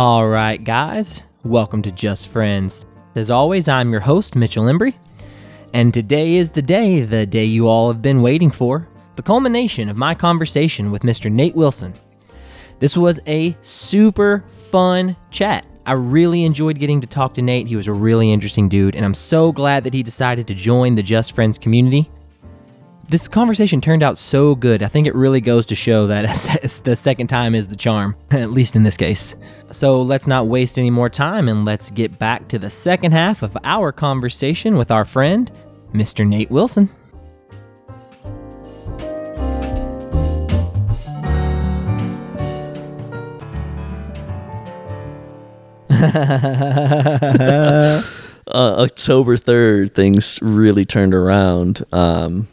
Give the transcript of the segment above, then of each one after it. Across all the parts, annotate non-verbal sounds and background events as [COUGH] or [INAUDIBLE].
All right, guys, welcome to Just Friends. As always, I'm your host, Mitchell Embry, and today is the day, the day you all have been waiting for, the culmination of my conversation with Mr. Nate Wilson. This was a super fun chat. I really enjoyed getting to talk to Nate. He was a really interesting dude, and I'm so glad that he decided to join the Just Friends community. This conversation turned out so good. I think it really goes to show that [LAUGHS] the second time is the charm, at least in this case. So let's not waste any more time and let's get back to the second half of our conversation with our friend, Mr. Nate Wilson. [LAUGHS] uh, October 3rd, things really turned around. Um,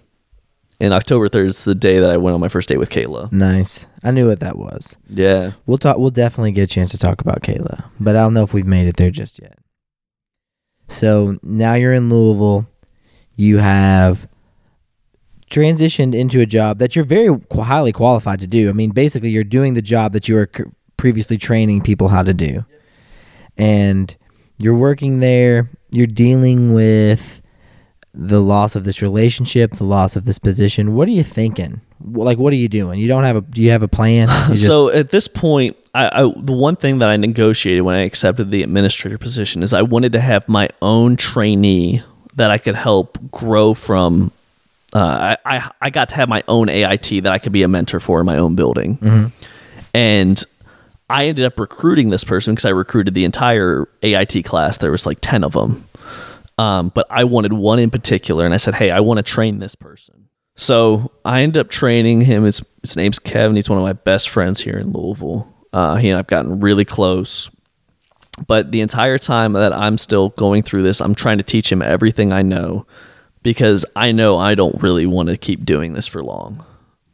and October 3rd is the day that I went on my first date with Kayla. Nice. I knew what that was. Yeah. We'll talk we'll definitely get a chance to talk about Kayla, but I don't know if we've made it there just yet. So, now you're in Louisville. You have transitioned into a job that you're very highly qualified to do. I mean, basically you're doing the job that you were previously training people how to do. And you're working there, you're dealing with the loss of this relationship, the loss of this position. What are you thinking? Like, what are you doing? You don't have a. Do you have a plan? [LAUGHS] Just, so at this point, I, I, the one thing that I negotiated when I accepted the administrator position is I wanted to have my own trainee that I could help grow from. Uh, I, I I got to have my own AIT that I could be a mentor for in my own building, mm-hmm. and I ended up recruiting this person because I recruited the entire AIT class. There was like ten of them um, but I wanted one in particular, and I said, "Hey, I want to train this person." So I ended up training him. His his name's Kevin. He's one of my best friends here in Louisville. Uh, he and I've gotten really close. But the entire time that I'm still going through this, I'm trying to teach him everything I know because I know I don't really want to keep doing this for long.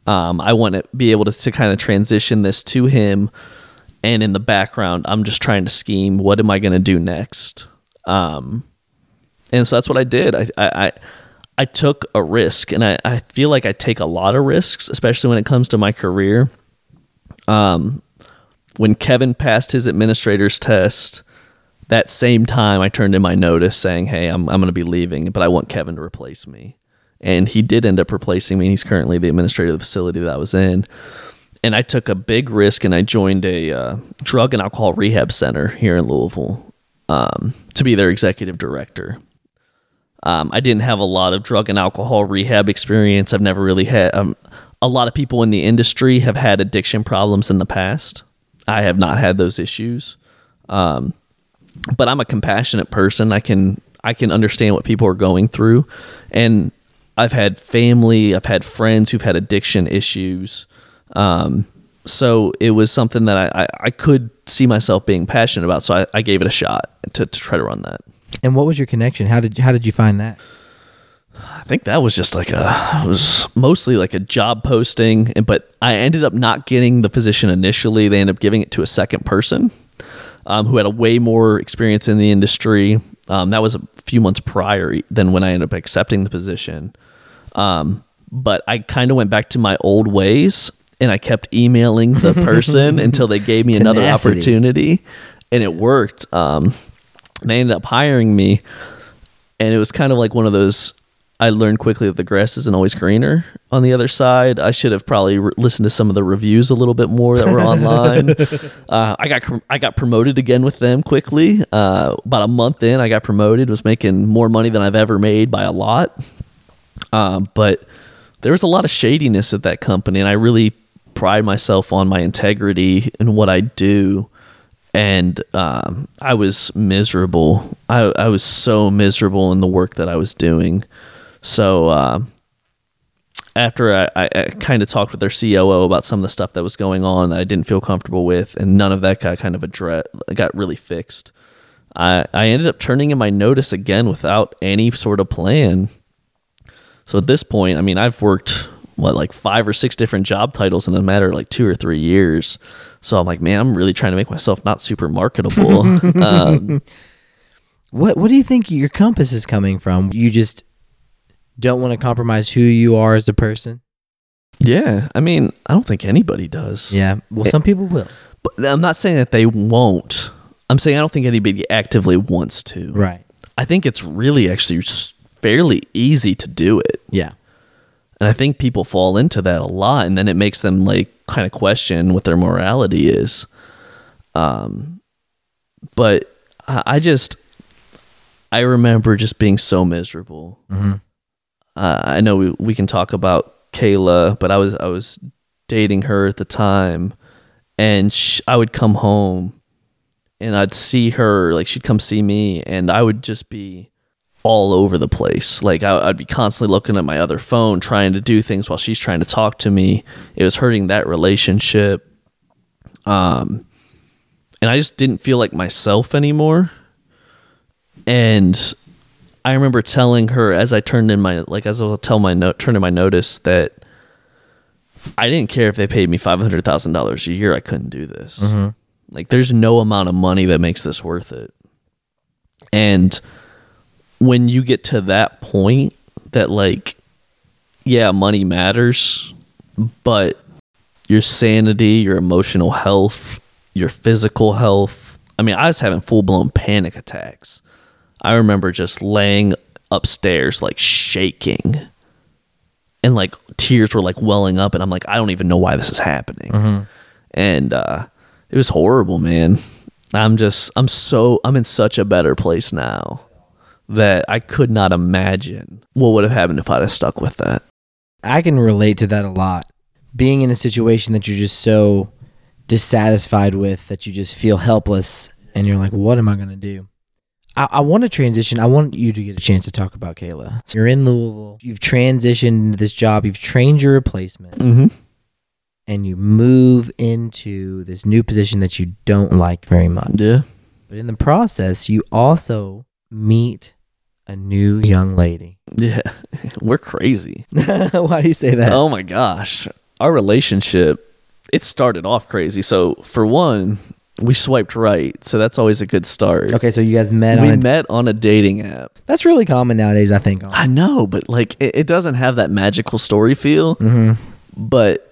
Um, I want to be able to, to kind of transition this to him. And in the background, I'm just trying to scheme what am I going to do next? Um, and so that's what I did. I I I took a risk, and I I feel like I take a lot of risks, especially when it comes to my career. Um, when Kevin passed his administrator's test, that same time I turned in my notice saying, "Hey, I'm I'm going to be leaving, but I want Kevin to replace me." And he did end up replacing me. And he's currently the administrator of the facility that I was in. And I took a big risk, and I joined a uh, drug and alcohol rehab center here in Louisville um, to be their executive director. Um, I didn't have a lot of drug and alcohol rehab experience. I've never really had. Um, a lot of people in the industry have had addiction problems in the past. I have not had those issues, um, but I'm a compassionate person. I can I can understand what people are going through, and I've had family, I've had friends who've had addiction issues. Um, so it was something that I, I, I, could see myself being passionate about. So I, I gave it a shot to, to try to run that. And what was your connection? How did how did you find that? I think that was just like a it was mostly like a job posting, but I ended up not getting the position initially. They ended up giving it to a second person um, who had a way more experience in the industry. Um, that was a few months prior than when I ended up accepting the position. Um, but I kind of went back to my old ways and I kept emailing the [LAUGHS] person until they gave me another opportunity, and it worked. Um, they ended up hiring me, and it was kind of like one of those. I learned quickly that the grass isn't always greener on the other side. I should have probably re- listened to some of the reviews a little bit more that were [LAUGHS] online. uh, I got I got promoted again with them quickly. Uh, about a month in, I got promoted. Was making more money than I've ever made by a lot. Um, but there was a lot of shadiness at that company, and I really pride myself on my integrity and what I do and um, I was miserable. I, I was so miserable in the work that I was doing. So uh, after I, I, I kind of talked with their COO about some of the stuff that was going on that I didn't feel comfortable with, and none of that got kind of addressed, got really fixed. I, I ended up turning in my notice again without any sort of plan. So at this point, I mean, I've worked what like five or six different job titles in a matter of like two or three years. So I'm like, man, I'm really trying to make myself not super marketable. [LAUGHS] um, what What do you think your compass is coming from? You just don't want to compromise who you are as a person. Yeah, I mean, I don't think anybody does. Yeah, well, some people will. But I'm not saying that they won't. I'm saying I don't think anybody actively wants to. Right. I think it's really actually just fairly easy to do it. Yeah. And I think people fall into that a lot and then it makes them like kind of question what their morality is. Um but I, I just I remember just being so miserable. Mhm. Uh, I know we we can talk about Kayla, but I was I was dating her at the time and sh- I would come home and I'd see her like she'd come see me and I would just be all over the place. Like I, I'd be constantly looking at my other phone, trying to do things while she's trying to talk to me. It was hurting that relationship. Um, and I just didn't feel like myself anymore. And I remember telling her as I turned in my like as I will tell my note turn in my notice that I didn't care if they paid me five hundred thousand dollars a year. I couldn't do this. Like, there's no amount of money that makes this worth it. And when you get to that point, that like, yeah, money matters, but your sanity, your emotional health, your physical health. I mean, I was having full blown panic attacks. I remember just laying upstairs, like shaking, and like tears were like welling up, and I'm like, I don't even know why this is happening. And uh, it was horrible, man. I'm just, I'm so, I'm in such a better place now that I could not imagine what would have happened if I'd have stuck with that. I can relate to that a lot. Being in a situation that you're just so dissatisfied with that you just feel helpless and you're like, what am I going to do? I, I want to transition. I want you to get a chance to talk about Kayla. So you're in Louisville. You've transitioned into this job. You've trained your replacement Mm-hmm. and you move into this new position that you don't like very much. Yeah. But in the process, you also meet a new young lady. Yeah. [LAUGHS] We're crazy. [LAUGHS] Why do you say that? Oh my gosh. Our relationship, it started off crazy. So, for one, we swiped right. So, that's always a good start. Okay, so you guys met we on a, met on a dating app. That's really common nowadays, I think. I know, but like it, it doesn't have that magical story feel. hmm But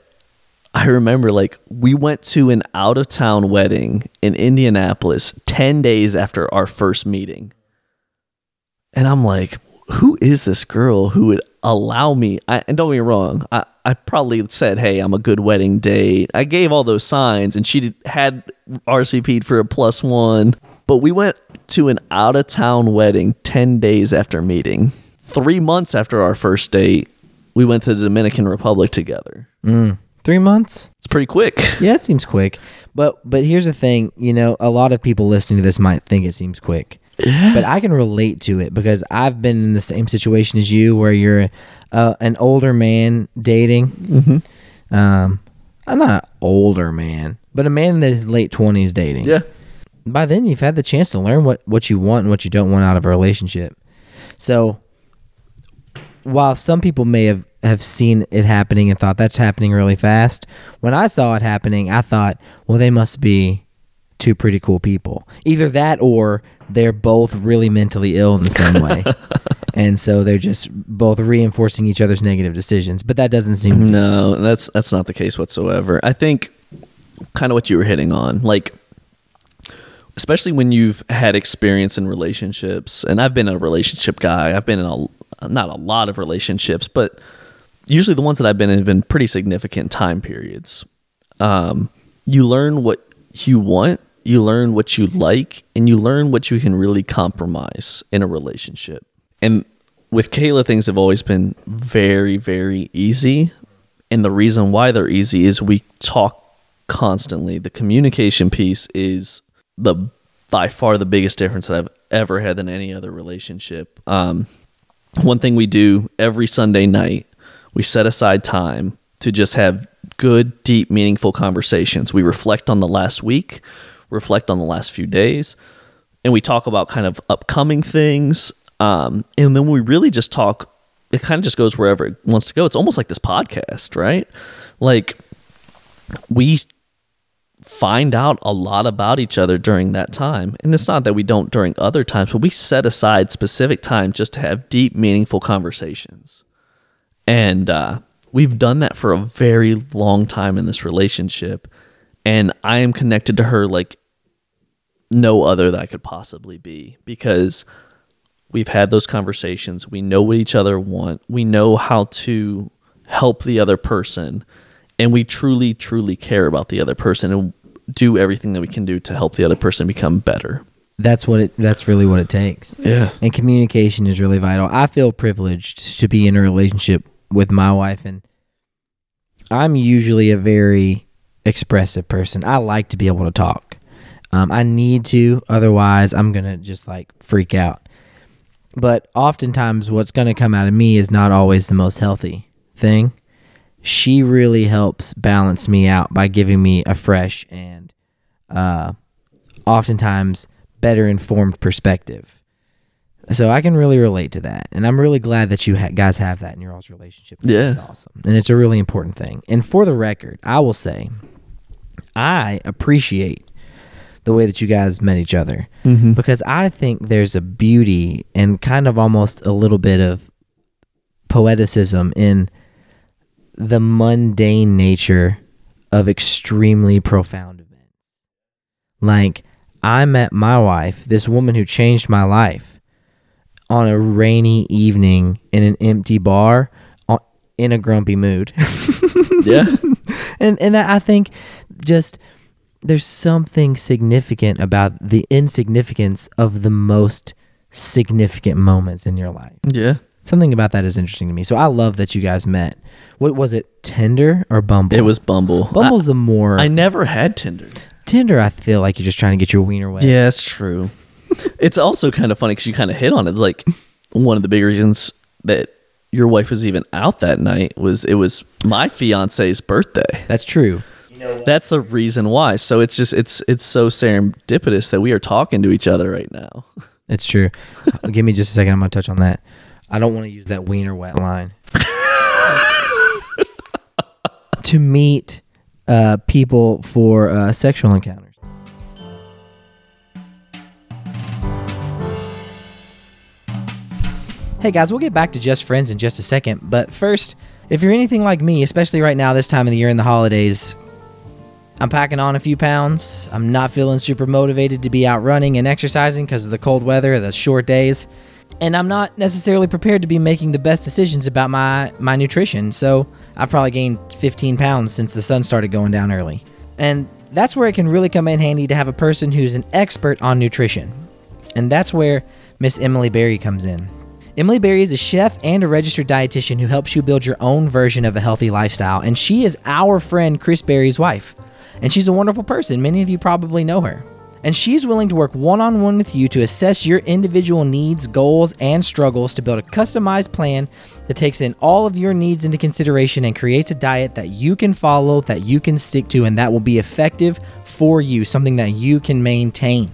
I remember like we went to an out of town wedding in Indianapolis 10 days after our first meeting. And I'm like, who is this girl who would allow me? I, and don't get me wrong, I, I probably said, hey, I'm a good wedding date. I gave all those signs, and she did, had RSVP'd for a plus one. But we went to an out of town wedding 10 days after meeting. Three months after our first date, we went to the Dominican Republic together. Mm. Three months? It's pretty quick. [LAUGHS] Yeah, it seems quick. But but here's the thing, you know, a lot of people listening to this might think it seems quick. But I can relate to it because I've been in the same situation as you, where you're uh, an older man dating. Mm-hmm. Um, I'm not an older man, but a man that is late twenties dating. Yeah. by then you've had the chance to learn what, what you want and what you don't want out of a relationship. So while some people may have, have seen it happening and thought that's happening really fast, when I saw it happening, I thought, well, they must be two pretty cool people. Either that or they're both really mentally ill in the same way. [LAUGHS] and so they're just both reinforcing each other's negative decisions. But that doesn't seem No, that's that's not the case whatsoever. I think kind of what you were hitting on, like especially when you've had experience in relationships, and I've been a relationship guy. I've been in a not a lot of relationships, but usually the ones that I've been in have been pretty significant time periods. Um, you learn what you want, you learn what you like, and you learn what you can really compromise in a relationship. And with Kayla, things have always been very, very easy. And the reason why they're easy is we talk constantly. The communication piece is the by far the biggest difference that I've ever had in any other relationship. Um, one thing we do every Sunday night, we set aside time to just have good, deep, meaningful conversations. We reflect on the last week, reflect on the last few days, and we talk about kind of upcoming things. Um, and then we really just talk. It kind of just goes wherever it wants to go. It's almost like this podcast, right? Like we find out a lot about each other during that time. And it's not that we don't during other times, but we set aside specific time just to have deep, meaningful conversations. And uh, we've done that for a very long time in this relationship. and I am connected to her like no other that I could possibly be because we've had those conversations. We know what each other want. We know how to help the other person, and we truly, truly care about the other person and do everything that we can do to help the other person become better. That's what it. That's really what it takes. Yeah. And communication is really vital. I feel privileged to be in a relationship with my wife, and I'm usually a very expressive person. I like to be able to talk. Um, I need to, otherwise, I'm gonna just like freak out. But oftentimes, what's gonna come out of me is not always the most healthy thing. She really helps balance me out by giving me a fresh and, uh, oftentimes better informed perspective. So I can really relate to that, and I'm really glad that you ha- guys have that in your all's relationship. Yeah. it's awesome, and it's a really important thing. And for the record, I will say, I appreciate the way that you guys met each other Mm-hmm. because I think there's a beauty and kind of almost a little bit of poeticism in the mundane nature of extremely profound events. Like, I met my wife, this woman who changed my life, on a rainy evening in an empty bar in a grumpy mood. Yeah. [LAUGHS] and and that I think just there's something significant about the insignificance of the most significant moments in your life. Yeah. Something about that is interesting to me. So I love that you guys met. What was it, Tinder or Bumble? It was Bumble. Bumble's the more I, never had Tinder. Tinder. I feel like you're just trying to get your wiener wet. Yeah, it's true. [LAUGHS] it's also kind of funny because you kind of hit on it. Like one of the big reasons that your wife was even out that night was it was my fiance's birthday. that's true. That's the reason why. So it's just it's it's so serendipitous that we are talking to each other right now. [LAUGHS] It's true. Give me just a second. I'm gonna touch on that. I don't want to use that wiener wet line. [LAUGHS] to meet uh, people for uh, sexual encounters. Hey guys, we'll get back to just friends in just a second, but first, if you're anything like me, especially right now this time of the year in the holidays, I'm packing on a few pounds. I'm not feeling super motivated to be out running and exercising because of the cold weather, the short days, and I'm not necessarily prepared to be making the best decisions about my my nutrition. So I've probably gained 15 pounds since the sun started going down early, and that's where it can really come in handy to have a person who's an expert on nutrition, and that's where Miss Emily Berry comes in. Emily Berry is a chef and a registered dietitian who helps you build your own version of a healthy lifestyle, and she is our friend Chris Berry's wife. And she's a wonderful person. Many of you probably know her. And she's willing to work one on one with you to assess your individual needs, goals, and struggles to build a customized plan that takes in all of your needs into consideration and creates a diet that you can follow, that you can stick to, and that will be effective for you, something that you can maintain.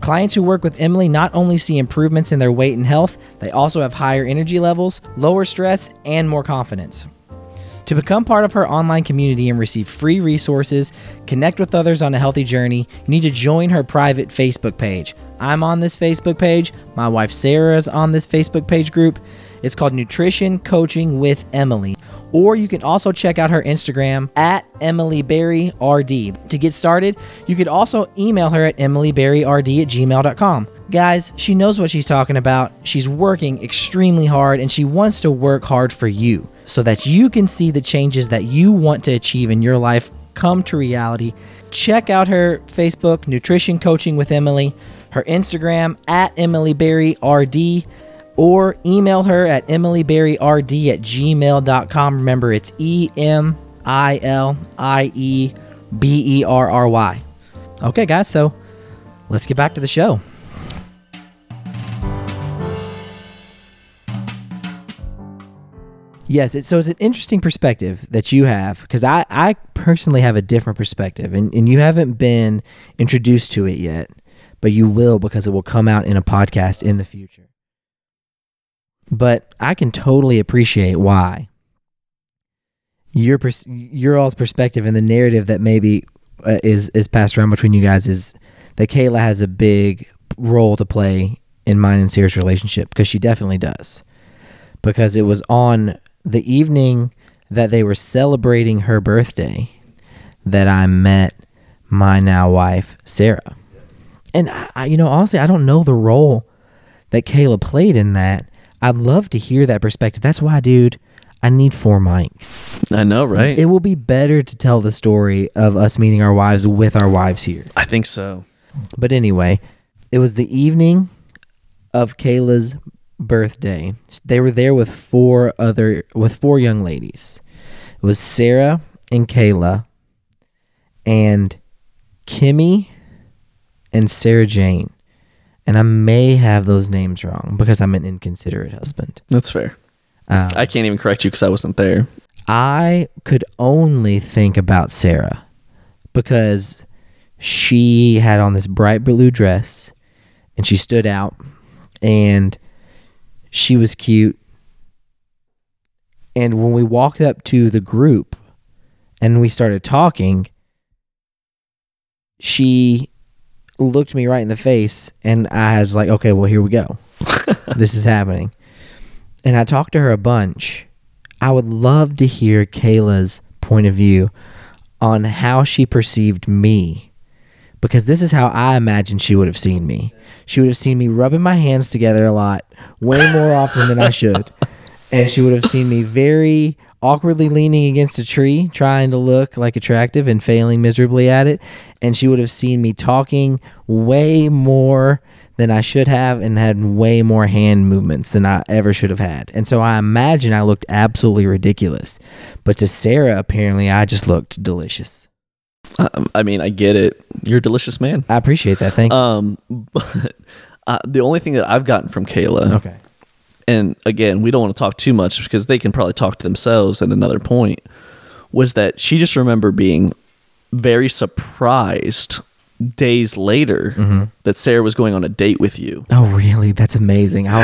Clients who work with Emily not only see improvements in their weight and health, they also have higher energy levels, lower stress, and more confidence. To become part of her online community and receive free resources, connect with others on a healthy journey, you need to join her private Facebook page. I'm on this Facebook page. My wife Sarah is on this Facebook page group. It's called Nutrition Coaching with Emily. Or you can also check out her Instagram at Emily Berry RD. To get started, you could also email her at emilyberryrd at gmail.com. Guys, she knows what she's talking about. She's working extremely hard and she wants to work hard for you so that you can see the changes that you want to achieve in your life come to reality. Check out her Facebook, Nutrition Coaching with Emily, her Instagram at Emily Berry RD, or email her at emilyberryrd at gmail.com. Remember, it's E M I L I E B E R R Y. Okay, guys, so let's get back to the show. Yes, it, so it's an interesting perspective that you have because I, I personally have a different perspective, and, and you haven't been introduced to it yet, but you will because it will come out in a podcast in the future. But I can totally appreciate why your pers- your all's perspective and the narrative that maybe uh, is is passed around between you guys is that Kayla has a big role to play in mine and Sarah's relationship because she definitely does. Because it was on the evening that they were celebrating her birthday that I met my now wife, Sarah. And I, you know, honestly, I don't know the role that Kayla played in that. I'd love to hear that perspective. That's why, dude, I need four mics. I know, right? It will be better to tell the story of us meeting our wives with our wives here. I think so. But anyway, it was the evening of Kayla's birthday. They were there with four other with four young ladies. It was Sarah and Kayla and Kimmy and Sarah Jane. And I may have those names wrong because I'm an inconsiderate husband. That's fair. Um, I can't even correct you because I wasn't there. I could only think about Sarah because she had on this bright blue dress and she stood out and she was cute. And when we walked up to the group and we started talking, she looked me right in the face and I was like, okay, well, here we go. [LAUGHS] this is happening. And I talked to her a bunch. I would love to hear Kayla's point of view on how she perceived me because this is how I imagine she would have seen me. She would have seen me rubbing my hands together a lot, way more often than I should. And she would have seen me very awkwardly leaning against a tree, trying to look like attractive and failing miserably at it. And she would have seen me talking way more than I should have and had way more hand movements than I ever should have had. And so I imagine I looked absolutely ridiculous. But to Sarah, apparently, I just looked delicious. Um, I mean, I get it. You're a delicious man. I appreciate that. Thank you. Um, [LAUGHS] but uh, the only thing that I've gotten from Kayla, okay. and again, we don't want to talk too much because they can probably talk to themselves at another point, was that she just remember being very surprised days later Mm-hmm. that Sarah was going on a date with you. Oh, really? That's amazing. [LAUGHS]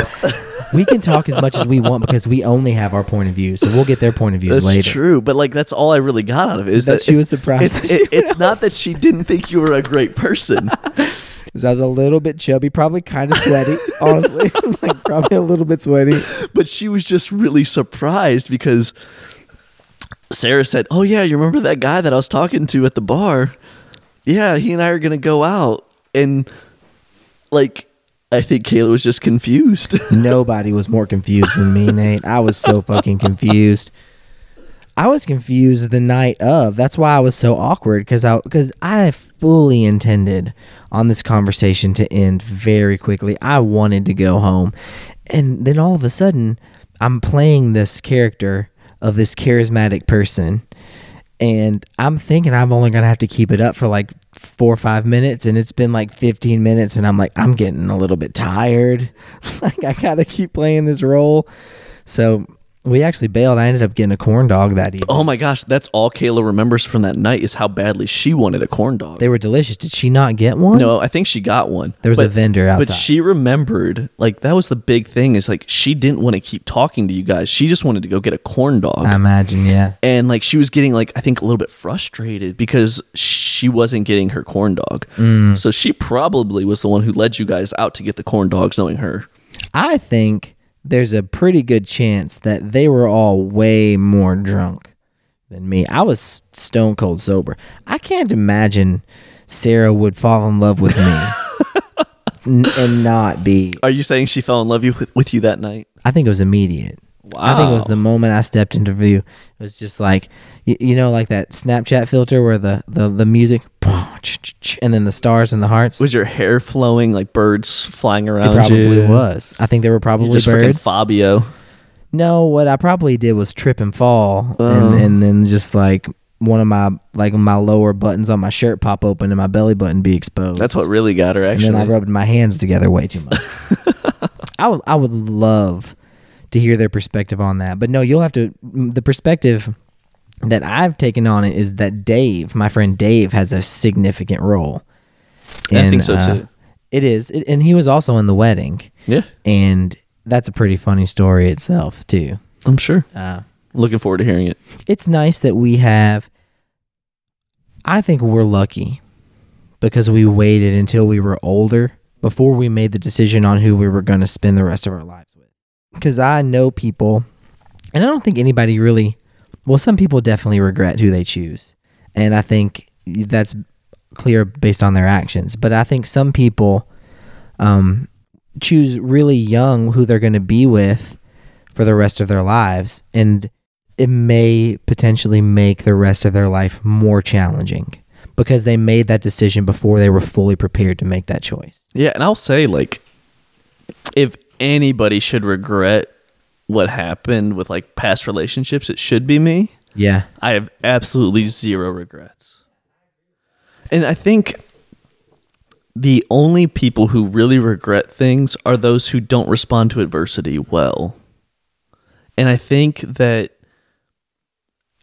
We can talk as much as we want because we only have our point of view. So we'll get their point of views That's later. true, but like that's all I really got out of it is That that, she was surprised It's, it- it's not that she didn't think you were a great person. [LAUGHS] 'Cause I was a little bit chubby, probably kind of sweaty, [LAUGHS] honestly. [LAUGHS] like probably a little bit sweaty. but she was just really surprised because Sarah said, "Oh yeah, you remember that guy that I was talking to at the bar? Yeah, he and I are gonna go out." And like, I think Kayla was just confused. [LAUGHS] Nobody was more confused than me, Nate. I was so fucking confused. I was confused the night of. That's why I was so awkward because I because I fully intended on this conversation to end very quickly. I wanted to go home, and then all of a sudden, I'm playing this character of this charismatic person, and I'm thinking I'm only gonna have to keep it up for like four or five minutes, and it's been like 15 minutes, and I'm like I'm getting a little bit tired. [LAUGHS] like I gotta keep playing this role, so we actually bailed. I ended up getting a corn dog that evening. oh my gosh, that's all Kayla remembers from that night is how badly she wanted a corn dog. They were delicious. Did she not get one? no, I think she got one. There was a vendor outside. But she remembered, like that was the big thing. Is like she didn't want to keep talking to you guys. She just wanted to go get a corn dog. I imagine, yeah. and like she was getting like I think a little bit frustrated because she wasn't getting her corn dog. Mm. So she probably was the one who led you guys out to get the corn dogs, knowing her. I think there's a pretty good chance that they were all way more drunk than me. I was stone cold sober. I can't imagine Sarah would fall in love with me [LAUGHS] n- and not be. Are you saying she fell in love you with, with you that night? I think it was immediate. I think it was the moment I stepped into view. It was just like, you, you know, like that Snapchat filter where the, the, the music, [LAUGHS] and then the stars and the hearts. Was your hair flowing like birds flying It around probably you? was. I think there were You're probably just birds. Fabio. No, what I probably did was trip and fall, Oh. and, and then just like one of my like my lower buttons on my shirt pop open and my belly button be exposed. That's what really got her. And Actually, then I rubbed my hands together way too much. [LAUGHS] I would I would love to hear their perspective on that, but no, you'll have to. The perspective that I've taken on it is that Dave, my friend Dave, has a significant role. I think so, too. It is, it, and he was also in the wedding, yeah, and that's a pretty funny story itself too. I'm sure. Uh, Looking forward to hearing it. it's nice that we have I think we're lucky because we waited until we were older before we made the decision on who we were going to spend the rest of our lives with. Cuz I know people and I don't think anybody really well some people definitely regret who they choose. and I think that's clear based on their actions. But I think some people um, choose really young who they're going to be with for the rest of their lives, and it may potentially make the rest of their life more challenging because they made that decision before they were fully prepared to make that choice. Yeah, and I'll say like if anybody should regret what happened with like past relationships, it should be me. Yeah. I have absolutely zero regrets. And I think the only people who really regret things are those who don't respond to adversity well. And I think that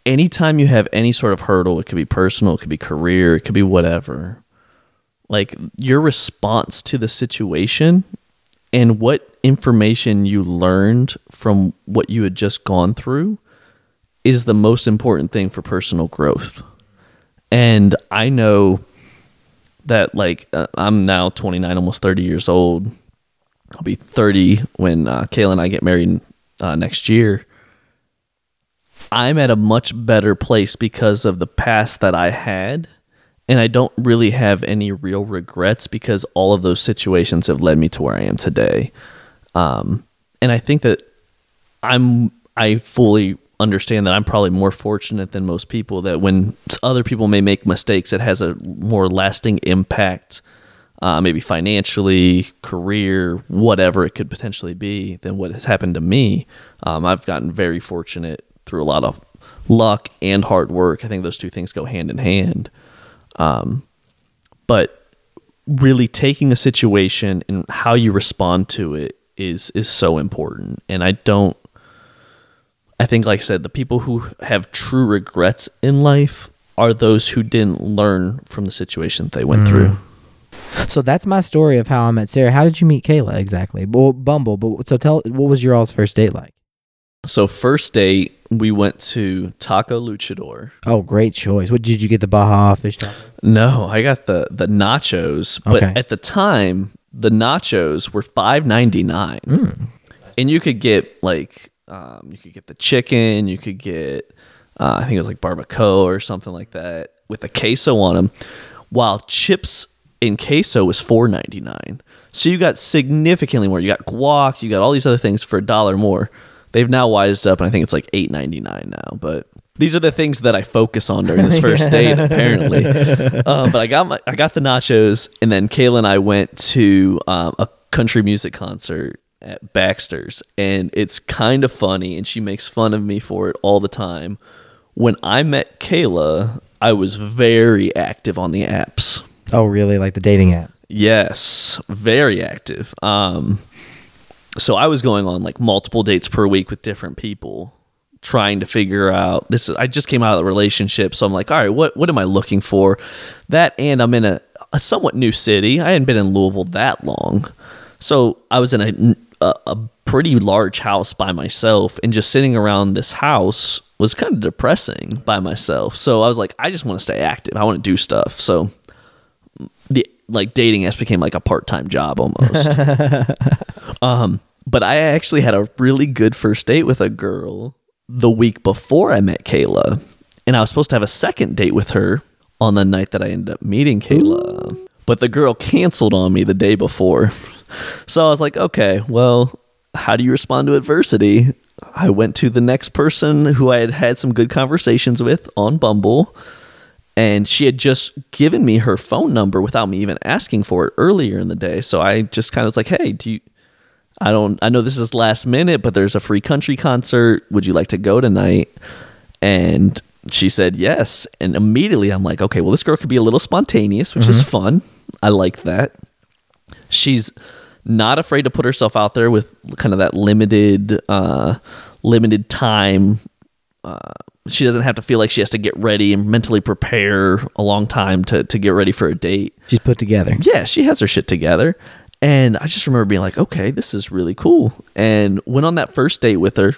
anytime you have any sort of hurdle, it could be personal, it could be career, it could be whatever, like your response to the situation and what information you learned from what you had just gone through is the most important thing for personal growth. And I know that like uh, I'm now 29, almost 30 years old. I'll be 30 when uh, Kayla and I get married uh, next year. I'm at a much better place because of the past that I had. And I don't really have any real regrets because all of those situations have led me to where I am today. Um, and I think that I'm, I fully understand that I'm probably more fortunate than most people that when other people may make mistakes, it has a more lasting impact, uh, maybe financially, career, whatever it could potentially be, than what has happened to me. Um, I've gotten very fortunate through a lot of luck and hard work. I think those two things go hand in hand. Um, but really taking a situation and how you respond to it is is so important. And I don't I think like I said, the people who have true regrets in life are those who didn't learn from the situation they went mm. through. So that's my story of how I met Sarah. How did you meet Kayla exactly? Well, Bumble. But so tell, what was your all's first date like? So first date, we went to Taco Luchador. Oh, great choice. What did you get? The Baja fish taco? No, I got the the nachos. But okay. at the time, the nachos were five ninety nine, mm. and you could get like um, you could get the chicken, you could get uh, I think it was like barbacoa or something like that with a queso on them, while chips in queso was four ninety nine. So you got significantly more. You got guac, you got all these other things for a dollar more. They've now wised up, and I think it's like eight ninety nine now. But these are the things that I focus on during this [LAUGHS] first date, apparently. Um, but I got my I got the nachos, and then Kayla and I went to um, a country music concert at Baxter's, and it's kind of funny, and she makes fun of me for it all the time. When I met Kayla, I was very active on the apps. Oh, really? Like the dating apps? Yes, very active. Um, so I was going on like multiple dates per week with different people trying to figure out this is I just came out of the relationship so I'm like all right what what am I looking for? That and I'm in a, a somewhat new city. I hadn't been in Louisville that long. So I was in a, a, a pretty large house by myself and just sitting around this house was kind of depressing by myself. So I was like I just want to stay active. I want to do stuff. So like dating apps became like a part-time job almost [LAUGHS] um but I actually had a really good first date with a girl the week before I met Kayla. And I was supposed to have a second date with her on the night that I ended up meeting Kayla. Ooh. But the girl canceled on me the day before. So I was like, okay, well, how do you respond to adversity? I went to the next person who I had had some good conversations with on Bumble. And she had just given me her phone number without me even asking for it earlier in the day. So I just kind of was like, hey, do you I don't I know this is last minute, but there's a free country concert. Would you like to go tonight? And she said yes. And immediately I'm like, okay, well this girl could be a little spontaneous, which mm-hmm. is fun. I like that. She's not afraid to put herself out there with kind of that limited uh limited time uh, she doesn't have to feel like she has to get ready and mentally prepare a long time to, to get ready for a date. She's put together. Yeah, she has her shit together. And I just remember being like, okay, this is really cool. And went on that first date with her.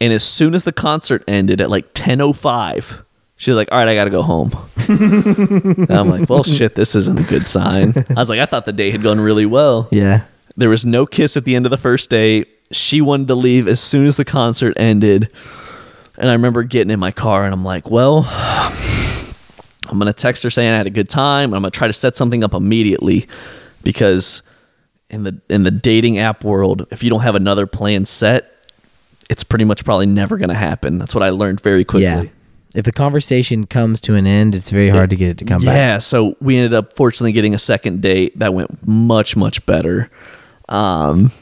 And as soon as the concert ended at like 10.05, she was like, all right, I got to go home. [LAUGHS] and I'm like, well, shit, this isn't a good sign. I was like, I thought the date had gone really well. Yeah. There was no kiss at the end of the first date. She wanted to leave as soon as the concert ended. And I remember getting in my car and I'm like, well, I'm gonna text her saying I had a good time. I'm gonna try to set something up immediately because in the in the dating app world, if you don't have another plan set, it's pretty much probably never gonna happen. That's what I learned very quickly. Yeah. If the conversation comes to an end, it's very hard to get it to come back. Yeah, so we ended up fortunately getting a second date that went much much better. Um,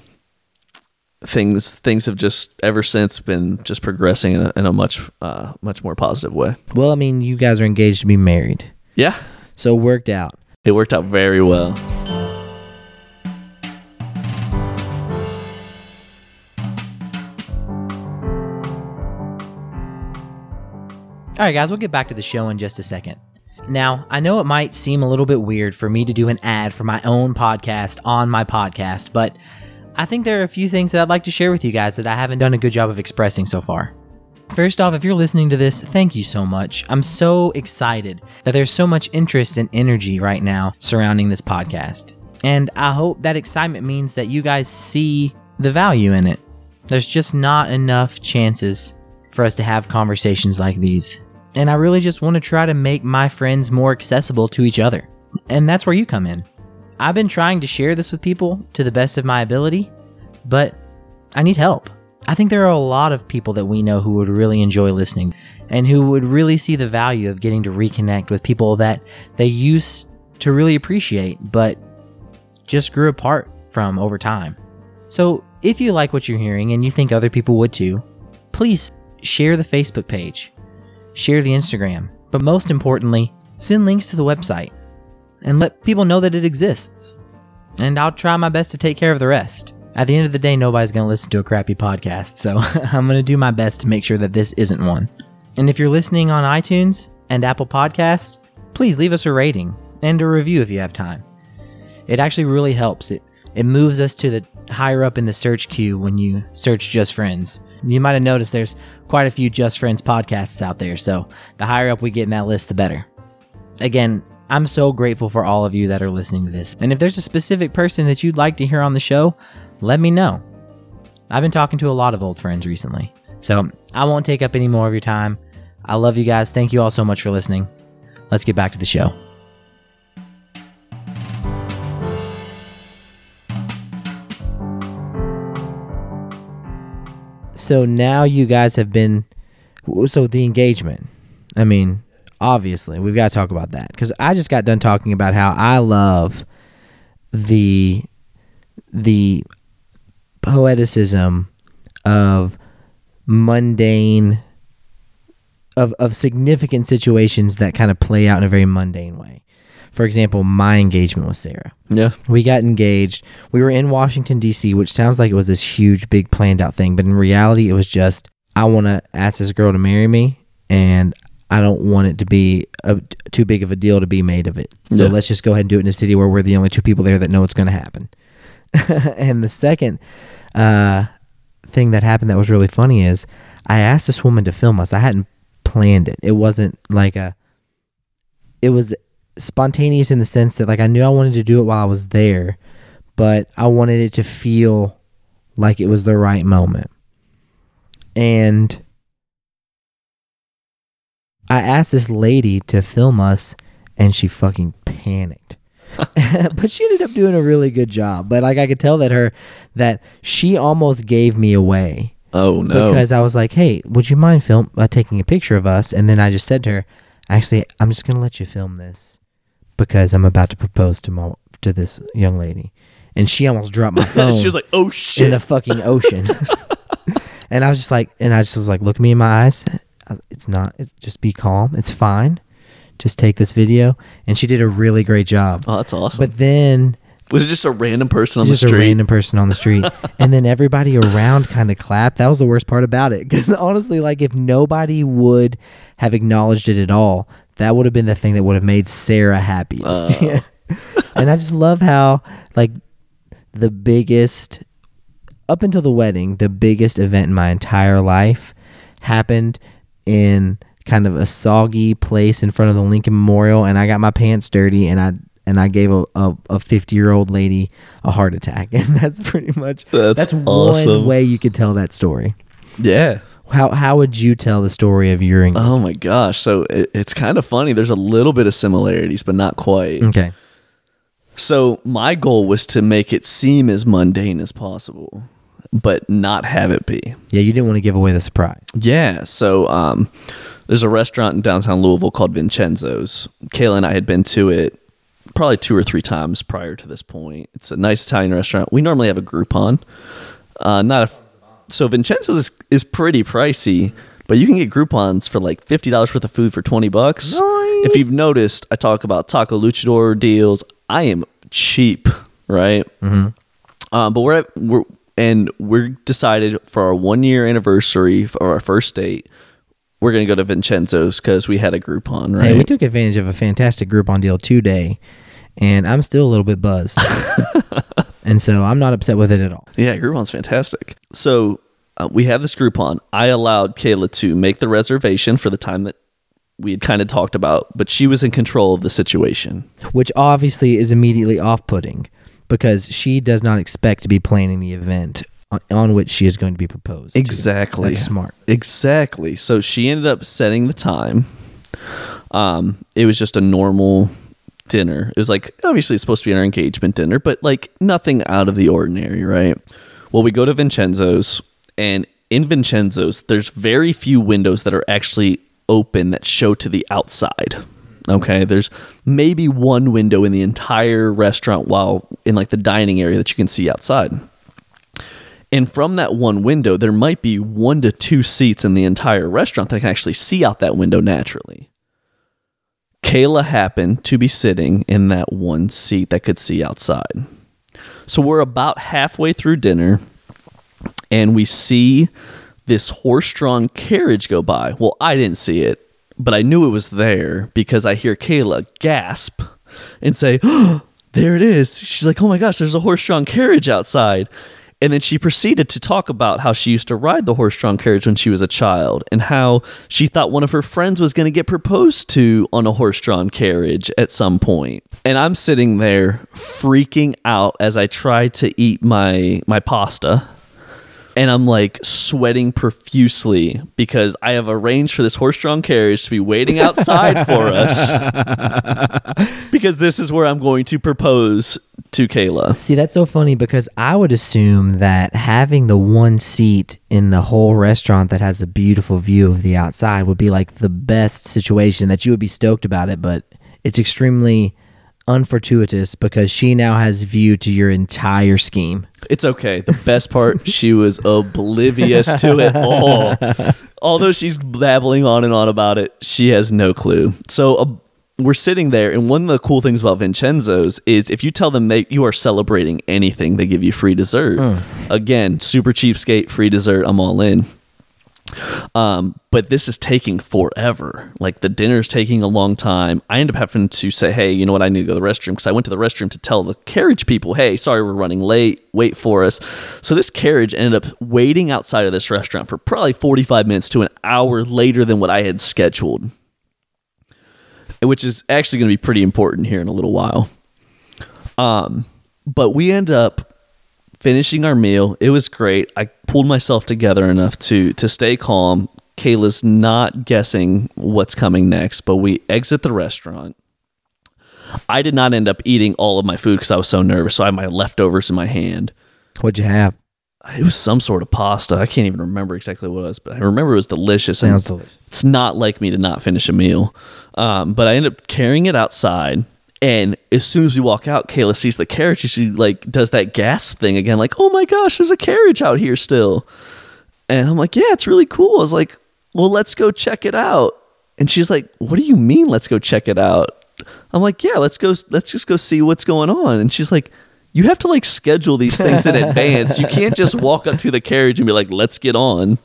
things things have just ever since been just progressing in a, in a much uh, much more positive way. Well, I mean, you guys are engaged to be married. Yeah, So it worked out. it worked out very well. All right, guys, we'll get back to the show in just a second. Now, I know it might seem a little bit weird for me to do an ad for my own podcast on my podcast, but I think there are a few things that I'd like to share with you guys that I haven't done a good job of expressing so far. First off, if you're listening to this, thank you so much. I'm so excited that there's so much interest and energy right now surrounding this podcast. And I hope that excitement means that you guys see the value in it. There's just not enough chances for us to have conversations like these. And I really just want to try to make my friends more accessible to each other. And that's where you come in. I've been trying to share this with people to the best of my ability, but I need help. I think there are a lot of people that we know who would really enjoy listening and who would really see the value of getting to reconnect with people that they used to really appreciate, but just grew apart from over time. So, if you like what you're hearing and you think other people would too, please share the Facebook page, share the Instagram, but most importantly, send links to the website and let people know that it exists. And I'll try my best to take care of the rest. At the end of the day, nobody's going to listen to a crappy podcast, so [LAUGHS] I'm going to do my best to make sure that this isn't one. And if you're listening on iTunes and Apple Podcasts, please leave us a rating and a review if you have time. It actually really helps. It it moves us to the higher up in the search queue when you search Just Friends. You might have noticed there's quite a few Just Friends podcasts out there, so the higher up we get in that list, the better. Again, I'm so grateful for all of you that are listening to this. And if there's a specific person that you'd like to hear on the show, let me know. I've been talking to a lot of old friends recently, so I won't take up any more of your time. I love you guys. Thank you all so much for listening. Let's get back to the show. So now you guys have been so the engagement. I mean, obviously, we've got to talk about that cuz I just got done talking about how I love the the poeticism of mundane of of significant situations that kind of play out in a very mundane way. For example, my engagement with Sarah. Yeah, We got engaged. We were in Washington D.C., which sounds like it was this huge, big planned out thing, but in reality, it was just I want to ask this girl to marry me, and I don't want it to be a, too big of a deal to be made of it. So Yeah. let's just go ahead and do it in a city where we're the only two people there that know it's going to happen. [LAUGHS] and the second uh, thing that happened that was really funny is I asked this woman to film us. I hadn't planned it. It wasn't like a. It was spontaneous in the sense that like I knew I wanted to do it while I was there, but I wanted it to feel like it was the right moment. And I asked this lady to film us and she fucking panicked. [LAUGHS] [LAUGHS] but she ended up doing a really good job. But like I could tell that her that she almost gave me away Oh no. because I was like, "Hey, would you mind film uh, taking a picture of us?" And then I just said to her, "Actually, I'm just gonna let you film this because I'm about to propose to my to this young lady." And she almost dropped my [LAUGHS] phone she was like, "Oh shit!" in the fucking ocean. and I was just like, and I just was like, "Look me in my eyes. It's not. It's just be calm. It's fine. Just take this video." And she did a really great job. oh, that's awesome. But then was it just a random person on just the a street? random person on the street [LAUGHS] and then everybody around kind of clapped that was the worst part about it because [LAUGHS] honestly like if nobody would have acknowledged it at all that would have been the thing that would have made sarah happiest. Uh. [LAUGHS] Yeah. and i just love how like the biggest up until the wedding the biggest event in my entire life happened in kind of a soggy place in front of the lincoln memorial and i got my pants dirty and i and I gave a, a, 50 year old lady a heart attack. [LAUGHS] And that's pretty much That's that's awesome. one way you could tell that story. yeah. How how would you tell the story of your engagement? Oh my gosh. So it, it's kind of funny. There's a little bit of similarities, but not quite. okay. So my goal was to make it seem as mundane as possible, but not have it be. Yeah, you didn't want to give away the surprise. Yeah. So um, there's a restaurant in downtown Louisville called Vincenzo's. Kayla and I had been to it probably two or three times prior to this point. It's a nice Italian restaurant. We normally have a Groupon. Uh, not a, so Vincenzo's is, is pretty pricey, but you can get Groupons for like fifty dollars worth of food for twenty bucks. If you've noticed, I talk about Taco Luchador deals. I am cheap, right? Mm-hmm. Um, but we're at, we're and we're decided for our one year anniversary for our first date. We're gonna go to Vincenzo's because we had a Groupon, right? Hey, we took advantage of a fantastic Groupon deal today, and I'm still a little bit buzzed. [LAUGHS] and so I'm not upset with it at all. Yeah, Groupon's fantastic. So uh, we have this Groupon. I allowed Kayla to make the reservation for the time that we had kind of talked about, but she was in control of the situation. Which obviously is immediately off putting because she does not expect to be planning the event on, on which she is going to be proposed. to. Exactly. That's smart. Exactly. So she ended up setting the time. Um, it was just a normal dinner. It was like obviously it's supposed to be our engagement dinner, but like nothing out of the ordinary, right? Well, we go to Vincenzo's, and in Vincenzo's, there's very few windows that are actually open that show to the outside. Okay, there's maybe one window in the entire restaurant while in like the dining area that you can see outside. And from that one window, there might be one to two seats in the entire restaurant that can actually see out that window naturally. Kayla happened to be sitting in that one seat that could see outside. So we're about halfway through dinner and we see this horse drawn carriage go by. Well, I didn't see it, but I knew it was there because I hear Kayla gasp and say, oh, There it is. She's like, Oh my gosh, there's a horse drawn carriage outside. And then she proceeded to talk about how she used to ride the horse drawn carriage when she was a child and how she thought one of her friends was going to get proposed to on a horse drawn carriage at some point. And I'm sitting there freaking out as I try to eat my my pasta and I'm like sweating profusely because I have arranged for this horse-drawn carriage to be waiting outside for us [LAUGHS] because this is where I'm going to propose to Kayla. See, that's so funny because I would assume that having the one seat in the whole restaurant that has a beautiful view of the outside would be like the best situation that you would be stoked about it, but it's extremely unfortuitous because she now has view to your entire scheme. It's okay. The best part, [LAUGHS] she was oblivious to it all. Although she's babbling on and on about it, she has no clue. So uh, we're sitting there, and one of the cool things about Vincenzo's is if you tell them that you are celebrating anything, they give you free dessert. Again, super cheapskate, free dessert. I'm all in. Um, but this is taking forever. Like the dinner's taking a long time. I end up having to say, hey, you know what? I need to go to the restroom because I went to the restroom to tell the carriage people, hey, sorry, we're running late. Wait for us. So this carriage ended up waiting outside of this restaurant for probably 45 minutes to an hour later than what I had scheduled, which is actually going to be pretty important here in a little while. Um, but we end up finishing our meal. It was great. I pulled myself together enough to to stay calm. Kayla's not guessing what's coming next, but we exit the restaurant. I did not end up eating all of my food because I was so nervous. So I had my leftovers in my hand. What'd you have? It was some sort of pasta. I can't even remember exactly what it was, but I remember it was delicious. Sounds delicious. It's not like me to not finish a meal. Um, but I ended up carrying it outside. And as soon as we walk out, Kayla sees the carriage. and She like does that gasp thing again, like, "Oh my gosh, there's a carriage out here still." And I'm like, "Yeah, it's really cool." I was like, "Well, let's go check it out." And she's like, "What do you mean, let's go check it out?" I'm like, "Yeah, let's go. Let's just go see what's going on." And she's like, "You have to like schedule these things in [LAUGHS] advance. You can't just walk up to the carriage and be like, let's get on."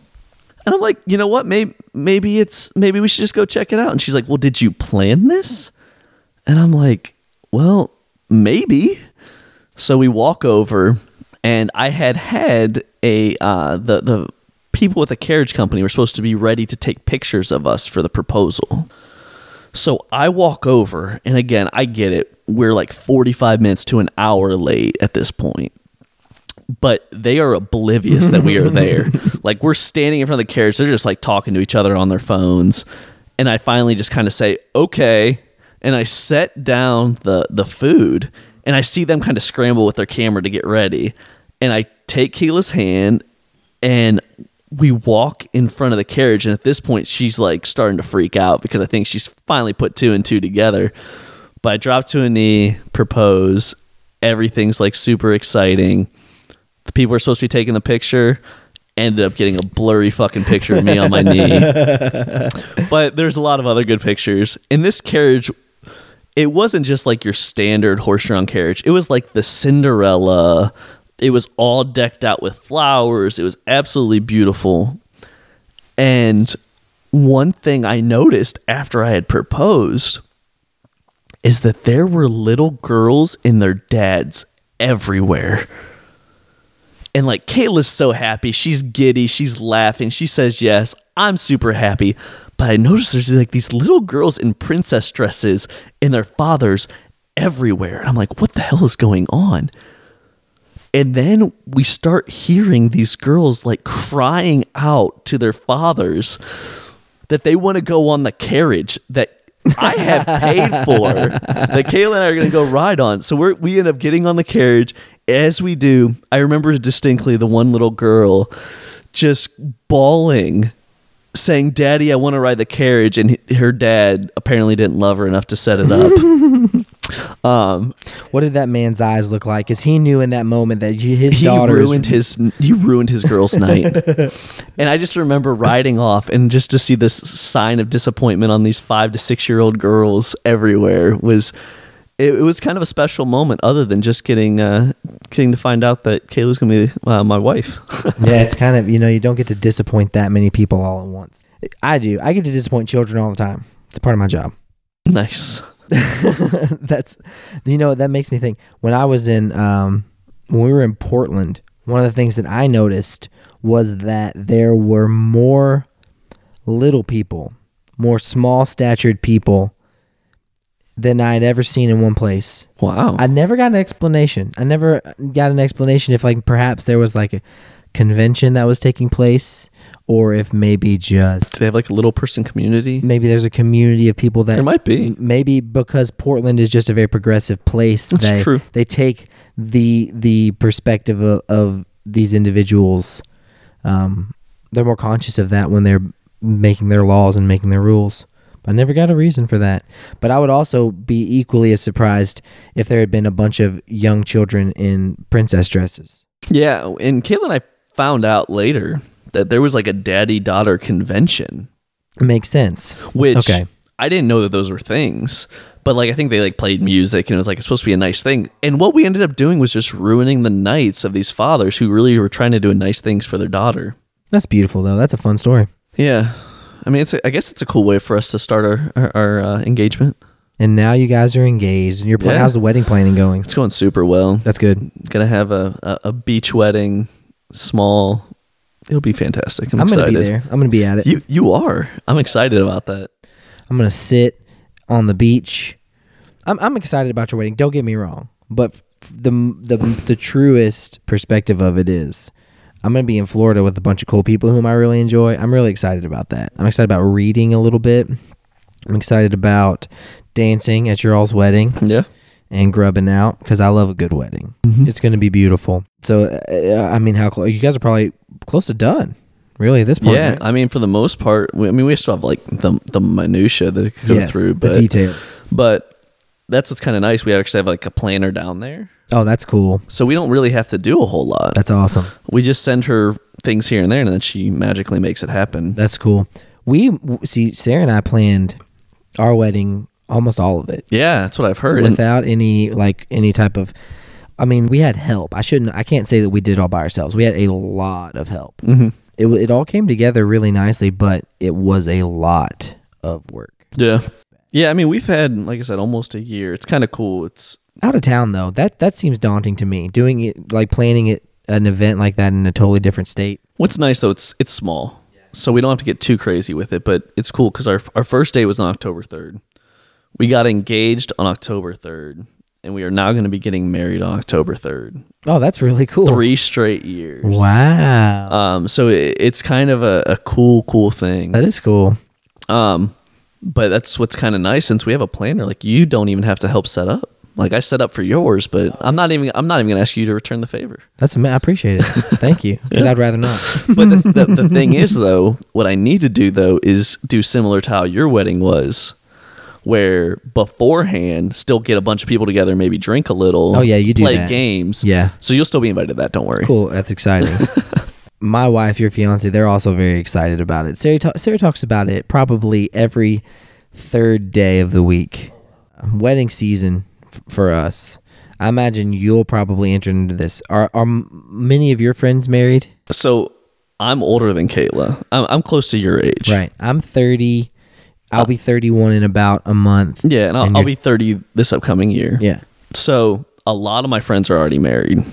And I'm like, "You know what? Maybe maybe it's maybe we should just go check it out." And she's like, "Well, did you plan this?" And I'm like, well, maybe. So we walk over, and I had had a uh, the the people with the carriage company were supposed to be ready to take pictures of us for the proposal. So I walk over, and again, I get it. We're like 45 minutes to an hour late at this point but they are oblivious that we are there. [LAUGHS] Like we're standing in front of the carriage, they're just like talking to each other on their phones. And I finally just kind of say, "Okay." And I set down the the food and I see them kind of scramble with their camera to get ready. And I take Kayla's hand and we walk in front of the carriage and at this point she's like starting to freak out because I think she's finally put two and two together. But I drop to a knee, propose, everything's like super exciting. The people are supposed to be taking the picture. Ended up getting a blurry fucking picture of me on my knee. [LAUGHS] but there's a lot of other good pictures. In this carriage, it wasn't just like your standard horse-drawn carriage. It was like the Cinderella. It was all decked out with flowers. It was absolutely beautiful. And one thing I noticed after I had proposed is that there were little girls and their dads everywhere. And like Kayla's so happy. She's giddy. She's laughing. She says yes. I'm super happy. But I noticed there's like these little girls in princess dresses and their fathers everywhere. I'm like, what the hell is going on? And then we start hearing these girls like crying out to their fathers that they want to go on the carriage that I have paid for that Kayla and I are going to go ride on. So we we end up getting on the carriage. As we do, I remember distinctly the one little girl just bawling, saying, Daddy, I want to ride the carriage. And h- her dad apparently didn't love her enough to set it up. [LAUGHS] um, What did that man's eyes look like? Because he knew in that moment that his daughter ruined his he ruined his girl's [LAUGHS] night and i just remember riding off and just to see this sign of disappointment on these five to six year old girls everywhere was it, it was kind of a special moment other than just getting uh getting to find out that kayla's gonna be uh, my wife [LAUGHS] yeah, it's kind of you know you don't get to disappoint that many people all at once. I do. I get to disappoint children all the time. It's part of my job. nice [LAUGHS] That's you know that makes me think. When I was in um, when we were in Portland, one of the things that I noticed was that there were more little people, more small statured people than I had ever seen in one place. wow I never got an explanation. I never got an explanation if like perhaps there was like a convention that was taking place or if maybe just do they have like a little person community maybe there's a community of people that there might be maybe because Portland is just a very progressive place That's they true. they take the the perspective of, of these individuals um they're more conscious of that when they're making their laws and making their rules I never got a reason for that. But I would also be equally as surprised if there had been a bunch of young children in princess dresses. yeah and and i found out later that there was like a daddy daughter convention Makes sense. which Okay. I didn't know that those were things. But like I think they like played music and it was like it's supposed to be a nice thing. And what we ended up doing was just ruining the nights of these fathers who really were trying to do nice things for their daughter. That's beautiful though. That's a fun story. Yeah. I mean, it's a, I guess it's a cool way for us to start our our, our uh, engagement. And now you guys are engaged and you're pla- Yeah. how's the wedding planning going? It's going super well. That's good. Gonna have a, a, a beach wedding, small. It'll be fantastic. I'm, I'm, excited. gonna be there. I'm gonna be at it. You you are. I'm excited about that. I'm gonna sit on the beach. I'm I'm excited about your wedding. Don't get me wrong, but f- the the the truest perspective of it is, I'm gonna be in Florida with a bunch of cool people whom I really enjoy. I'm really excited about that. I'm excited about reading a little bit. I'm excited about dancing at your all's wedding Yeah. and grubbing out because I love a good wedding. It's gonna be beautiful. So uh, I mean, how close? You guys are probably close to done. Really, at this point. Yeah, right? I mean, for the most part, we, I mean, we still have like the the minutia that it could go Yes, through, the but detail. but that's what's kind of nice. We actually have like a planner down there, Oh, that's cool. so we don't really have to do a whole lot. That's awesome. We just send her things here and there, and then she magically makes it happen. That's cool. We see Sarah and I planned our wedding almost all of it yeah, that's what I've heard. And without any like any type of. I mean, we had help. I shouldn't. I can't say that we did it all by ourselves. We had a lot of help. Mhm. It w- it all came together really nicely, but it was a lot of work. yeah, yeah. I mean, we've had like I said, almost a year. It's kind of cool. It's Out of town though, that that seems daunting to me. Doing it like planning it an event like that in a totally different state. what's nice though. It's it's small, so we don't have to get too crazy with it. But it's cool because our our first day was on October third. We got engaged on October third, and we are now going to be getting married on October 3rd. Oh, that's really cool. Three straight years. Wow. Um, so it, it's kind of a, a cool, cool thing. that is cool. Um, but that's what's kind of nice since we have a planner. Like you don't even have to help set up. Like I set up for yours, but I'm not even. I'm not even gonna ask you to return the favor. That's ama- I appreciate it. [LAUGHS] Thank you. 'Cause I'd rather not. [LAUGHS] But the, the, the thing is, though, what I need to do though is do similar to how your wedding was, where beforehand still get a bunch of people together, maybe drink a little. Oh, yeah, you do play that. games. Yeah. So you'll still be invited to that. Don't worry. Cool. That's exciting. [LAUGHS] My wife, your fiance, they're also very excited about it. Sarah, ta- Sarah talks about it probably every third day of the week. Wedding season f- for us. I imagine you'll probably enter into this. Are are m- many of your friends married? So I'm older than Kayla. I'm, I'm close to your age. Right. I'm 30. I'll be 31 in about a month. Yeah, and I'll, And I'll be 30 this upcoming year. Yeah. So a lot of my friends are already married.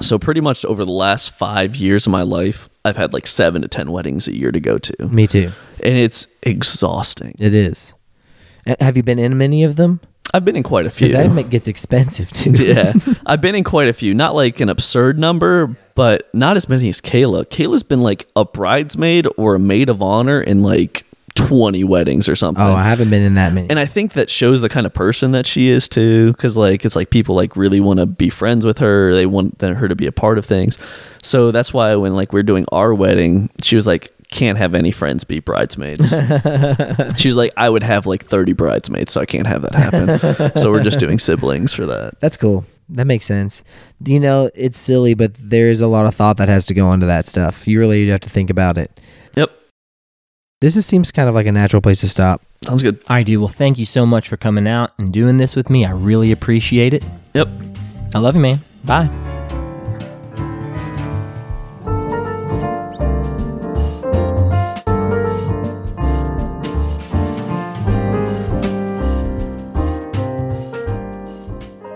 So pretty much over the last five years of my life, I've had like seven to ten weddings a year to go to, Me too. and it's exhausting. It is. Have you been in many of them? I've been in quite a few. That gets expensive too. [LAUGHS] yeah, [LAUGHS] I've been in quite a few. Not like an absurd number, but not as many as Kayla. Kayla's been like a bridesmaid or a maid of honor in like 20 weddings or something. Oh, I haven't been in that many. and I think that shows the kind of person that she is too, because like it's like people like really want to be friends with her. They want her to be a part of things. So that's why when like we're doing our wedding, she was like, "Can't have any friends be bridesmaids." [LAUGHS] she was like, "I would have like thirty bridesmaids, so I can't have that happen." so we're just doing siblings for that. That's cool. That makes sense. You know, it's silly, but there's a lot of thought that has to go into that stuff. You really have to think about it. Yep, This just seems kind of like a natural place to stop. sounds good. I do. Well, thank you so much for coming out and doing this with me. I really appreciate it. Yep. I love you, man. Bye.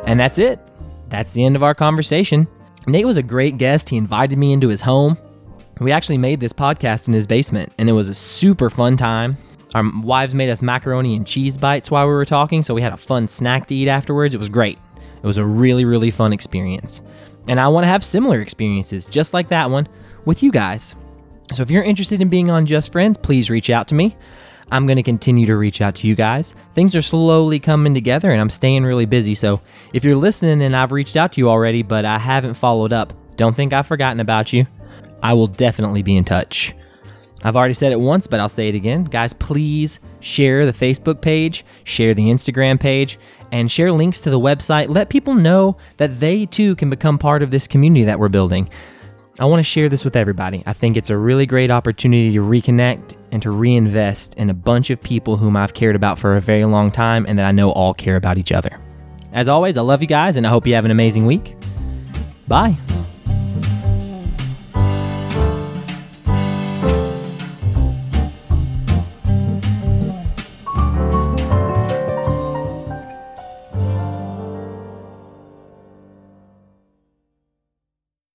And that's it. That's the end of our conversation. Nate was a great guest. He invited me into his home. We actually made this podcast in his basement, and it was a super fun time. Our wives made us macaroni and cheese bites while we were talking, so we had a fun snack to eat afterwards. It was great. It was a really, really fun experience. And I want to have similar experiences, just like that one, with you guys. So if you're interested in being on Just Friends, please reach out to me. I'm going to continue to reach out to you guys. Things are slowly coming together and I'm staying really busy. So if you're listening and I've reached out to you already, but I haven't followed up, don't think I've forgotten about you. I will definitely be in touch. I've already said it once, but I'll say it again. Guys, please share the Facebook page, share the Instagram page, and share links to the website. Let people know that they too can become part of this community that we're building. I want to share this with everybody. I think it's a really great opportunity to reconnect and to reinvest in a bunch of people whom I've cared about for a very long time and that I know all care about each other. As always, I love you guys and I hope you have an amazing week. Bye.